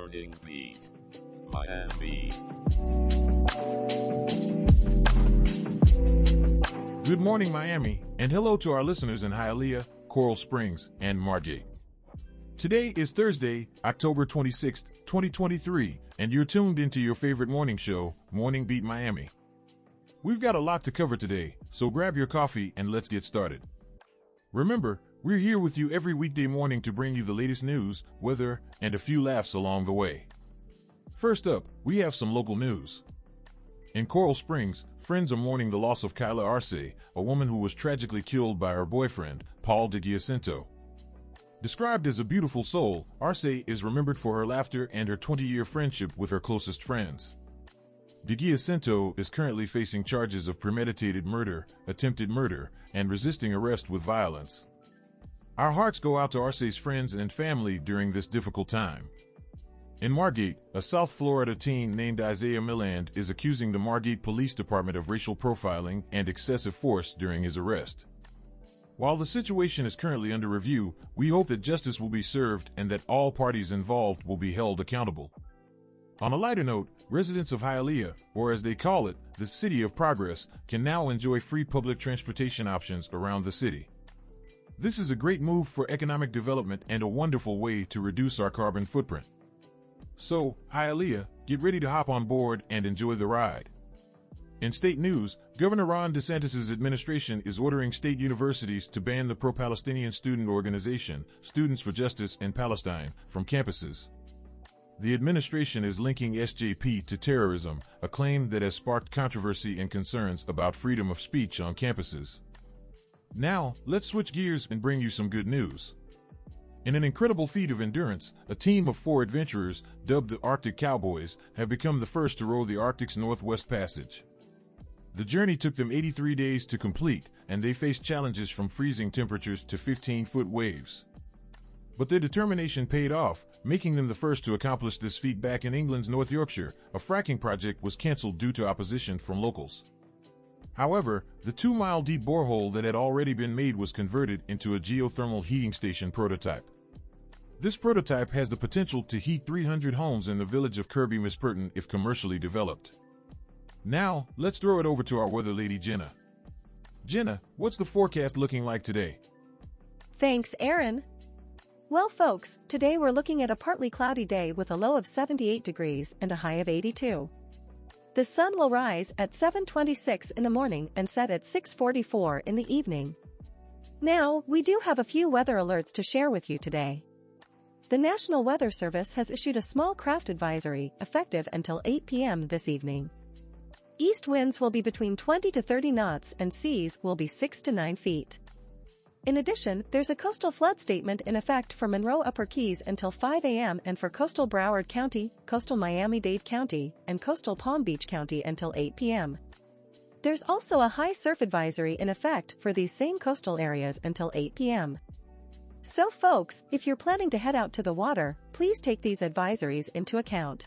Morning Beat. Miami. Good morning, Miami, and hello to our listeners in Hialeah, Coral Springs, and Margate. Today is Thursday, October 26th, 2023, and you're tuned into your favorite morning show, Morning Beat Miami. We've got a lot to cover today, so grab your coffee and let's get started. Remember, we're here with you every weekday morning to bring you the latest news, weather, and a few laughs along the way. First up, we have some local news. In Coral Springs, friends are mourning the loss of Kyla Arce, a woman who was tragically killed by her boyfriend, Paul de Giacinto. Described as a beautiful soul, Arce is remembered for her laughter and her 20-year friendship with her closest friends. De Giacinto is currently facing charges of premeditated murder, attempted murder, and resisting arrest with violence. Our hearts go out to Arce's friends and family during this difficult time. In Margate, a South Florida teen named Isaiah Milland is accusing the Margate Police Department of racial profiling and excessive force during his arrest. While the situation is currently under review, we hope that justice will be served and that all parties involved will be held accountable. On a lighter note, residents of Hialeah, or as they call it, the City of Progress, can now enjoy free public transportation options around the city. This is a great move for economic development and a wonderful way to reduce our carbon footprint. So, Hialeah, get ready to hop on board and enjoy the ride. In state news, Governor Ron DeSantis' administration is ordering state universities to ban the pro-Palestinian student organization, Students for Justice in Palestine, from campuses. The administration is linking SJP to terrorism, a claim that has sparked controversy and concerns about freedom of speech on campuses. Now, let's switch gears and bring you some good news. In an incredible feat of endurance, a team of four adventurers, dubbed the Arctic Cowboys, have become the first to row the Arctic's Northwest Passage. The journey took them 83 days to complete, and they faced challenges from freezing temperatures to 15 foot waves. But their determination paid off, making them the first to accomplish this feat back in England's North Yorkshire. A fracking project was cancelled due to opposition from locals. However, the two mile deep borehole that had already been made was converted into a geothermal heating station prototype. This prototype has the potential to heat 300 homes in the village of Kirby Misperton if commercially developed. Now, let's throw it over to our weather lady Jenna. Jenna, what's the forecast looking like today? Thanks, Aaron. Well, folks, today we're looking at a partly cloudy day with a low of 78 degrees and a high of 82. The sun will rise at 7:26 in the morning and set at 6:44 in the evening. Now, we do have a few weather alerts to share with you today. The National Weather Service has issued a small craft advisory effective until 8 p.m. this evening. East winds will be between 20 to 30 knots and seas will be 6 to 9 feet. In addition, there's a coastal flood statement in effect for Monroe Upper Keys until 5 a.m. and for coastal Broward County, coastal Miami-Dade County, and coastal Palm Beach County until 8 p.m. There's also a high surf advisory in effect for these same coastal areas until 8 p.m. So folks, if you're planning to head out to the water, please take these advisories into account.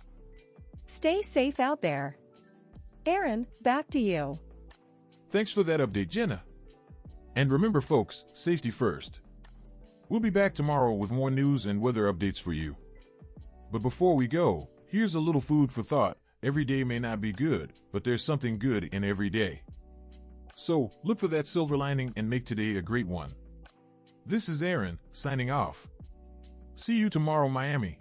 Stay safe out there. Aaron, back to you. Thanks for that update, Jenna. And remember, folks, safety first. We'll be back tomorrow with more news and weather updates for you. But before we go, here's a little food for thought. Every day may not be good, but there's something good in every day. So, look for that silver lining and make today a great one. This is Aaron, signing off. See you tomorrow, Miami.